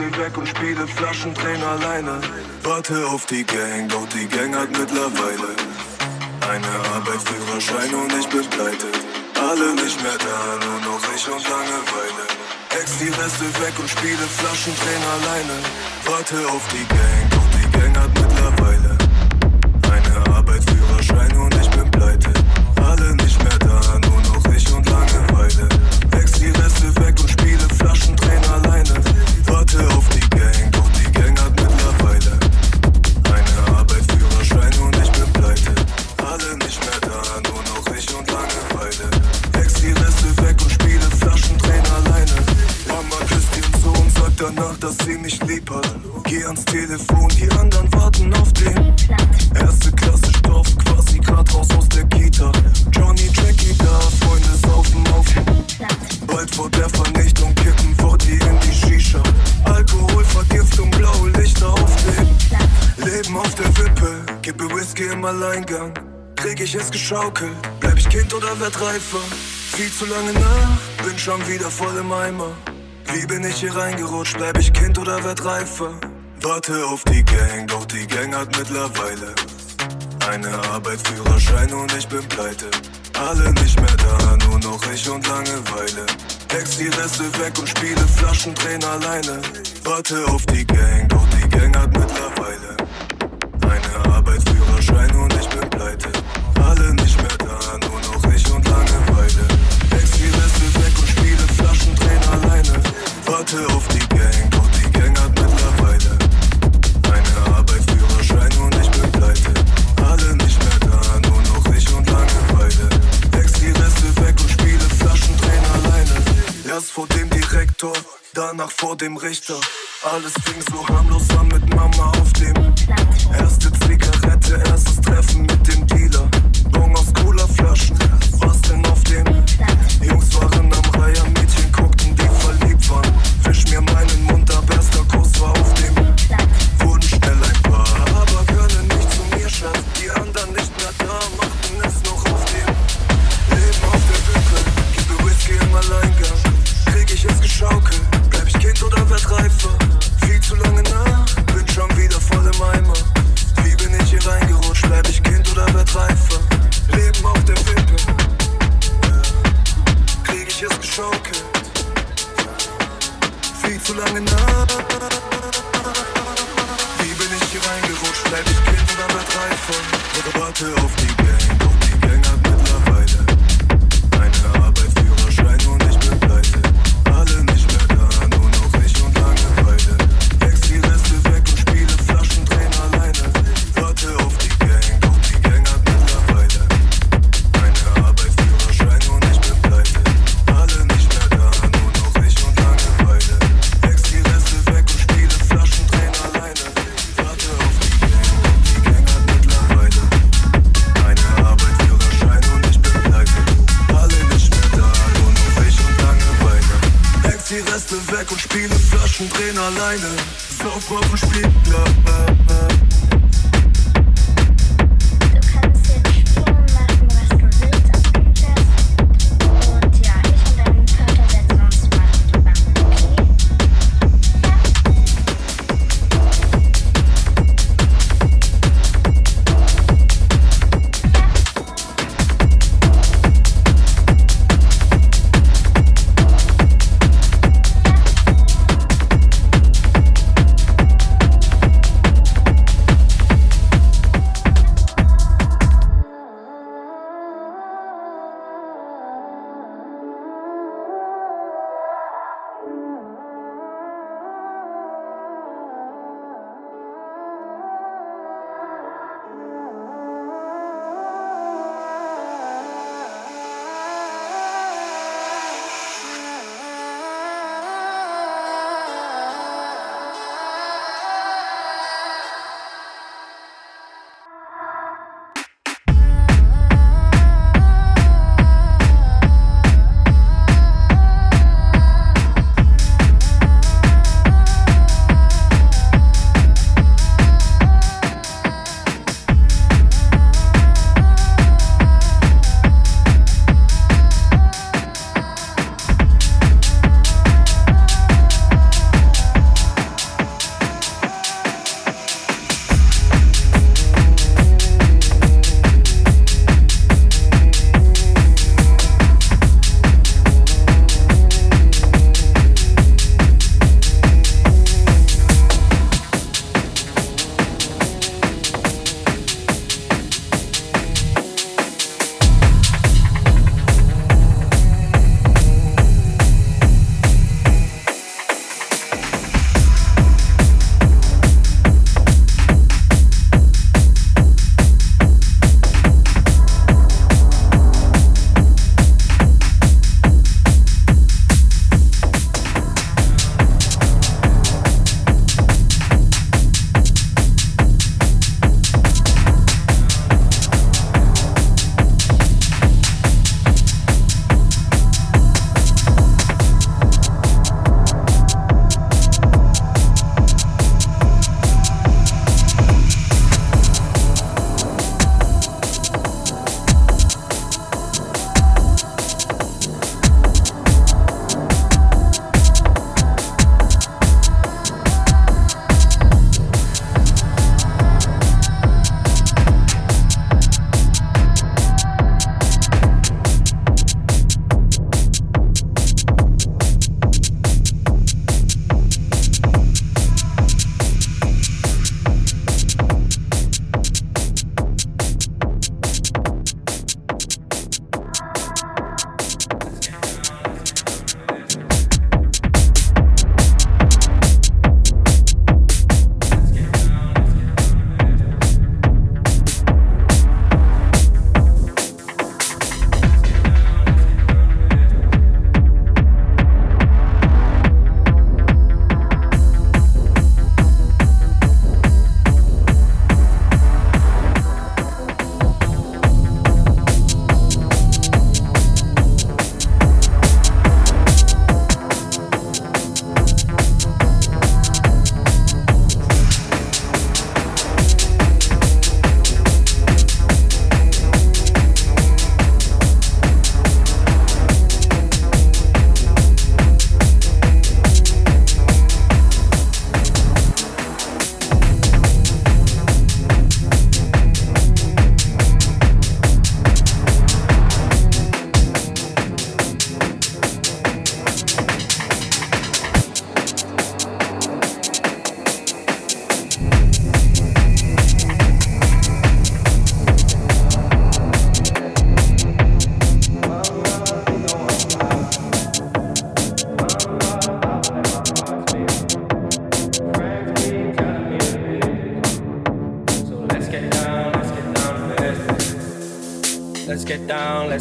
Hostel weg und spiele Flaschentränen alleine. Warte auf die Gang, doch die Gang hat mittlerweile eine Arbeit, für Führerschein und ich bin pleite. Alle nicht mehr da, nur noch ich und Langeweile. Ex die Reste weg und spiele Flaschentränen alleine. Warte auf die Gang. Alter wird reifer. Viel zu lange nach, bin schon wieder voll im Eimer. Wie bin ich hier reingerutscht? Bleib ich Kind oder werd reifer? Warte auf die Gang, doch die Gang hat mittlerweile eine Arbeit, Führerschein und ich bin pleite. Alle nicht mehr da, nur noch ich und Langeweile. Hex die Reste weg und spiele Flaschendrehen alleine. Warte auf die Gang, doch die Gang hat mittlerweile. vor dem Richter. Alles fing so harmlos an mit Mama auf dem. Er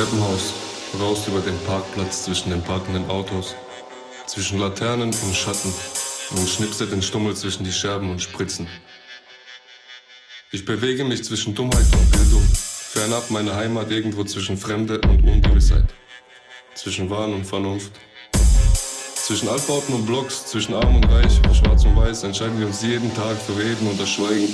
Treppenhaus raus über den Parkplatz zwischen den parkenden Autos, zwischen Laternen und Schatten und schnipse den Stummel zwischen die Scherben und Spritzen. Ich bewege mich zwischen Dummheit und Bildung, fernab meiner Heimat irgendwo zwischen Fremde und Ungewissheit, zwischen Wahn und Vernunft. Zwischen Altbauten und Blocks, zwischen Arm und Reich, Schwarz und Weiß entscheiden wir uns jeden Tag für Reden und das Schweigen.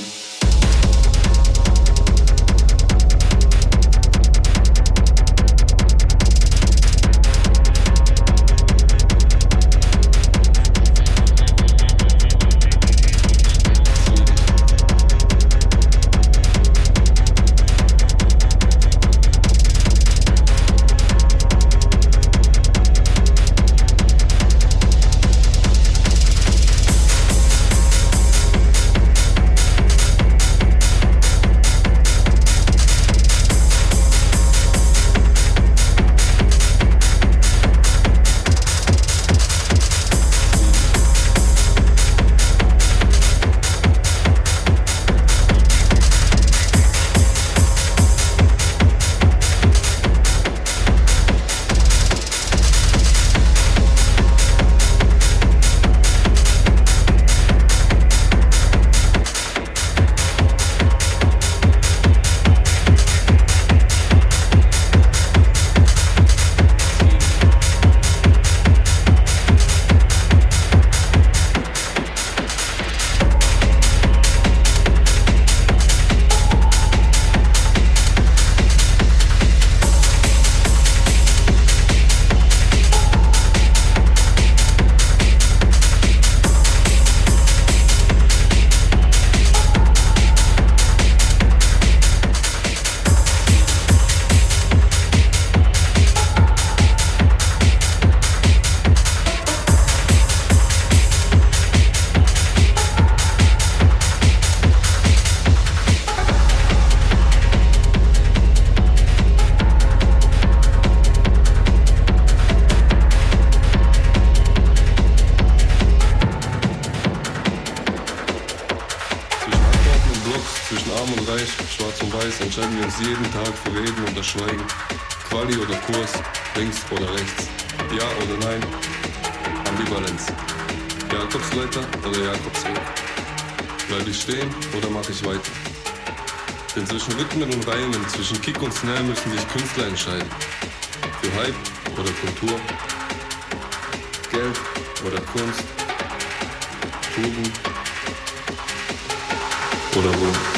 Zwischen Kick und Snare müssen sich Künstler entscheiden. Für Hype oder Kultur, Geld oder Kunst, Tugend oder Ruhm.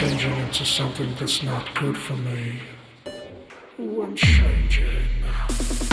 changing into something that's not good for me when changing.